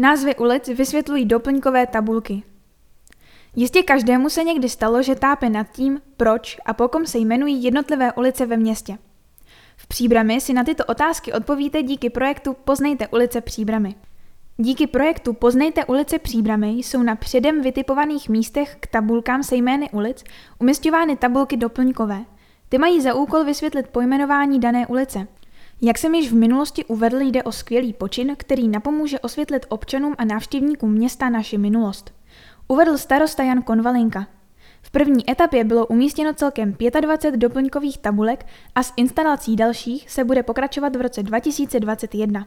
Názvy ulic vysvětlují doplňkové tabulky. Jistě každému se někdy stalo, že tápe nad tím, proč a po kom se jmenují jednotlivé ulice ve městě. V Příbrami si na tyto otázky odpovíte díky projektu Poznejte ulice Příbramy. Díky projektu Poznejte ulice Příbramy jsou na předem vytipovaných místech k tabulkám se jmény ulic umistovány tabulky doplňkové. Ty mají za úkol vysvětlit pojmenování dané ulice. Jak jsem již v minulosti uvedl, jde o skvělý počin, který napomůže osvětlit občanům a návštěvníkům města naši minulost. Uvedl starosta Jan Konvalinka. V první etapě bylo umístěno celkem 25 doplňkových tabulek a s instalací dalších se bude pokračovat v roce 2021.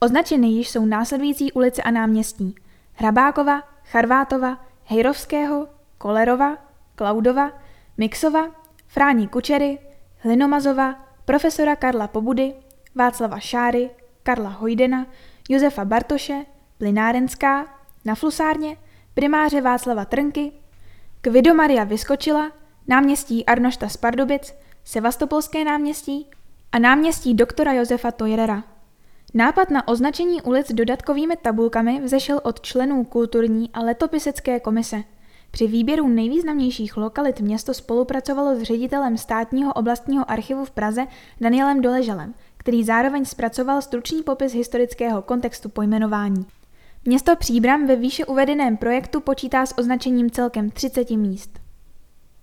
Označeny již jsou následující ulice a náměstí. Hrabákova, Charvátova, Hejrovského, Kolerova, Klaudova, Mixova, Frání Kučery, Hlinomazova, profesora Karla Pobudy, Václava Šáry, Karla Hojdena, Josefa Bartoše, Plinárenská, na Flusárně, primáře Václava Trnky, Kvido Maria Vyskočila, náměstí Arnošta Spardubic, Sevastopolské náměstí a náměstí doktora Josefa Tojrera. Nápad na označení ulic dodatkovými tabulkami vzešel od členů kulturní a letopisecké komise. Při výběru nejvýznamnějších lokalit město spolupracovalo s ředitelem státního oblastního archivu v Praze Danielem Doleželem, který zároveň zpracoval stručný popis historického kontextu pojmenování. Město Příbram ve výše uvedeném projektu počítá s označením celkem 30 míst.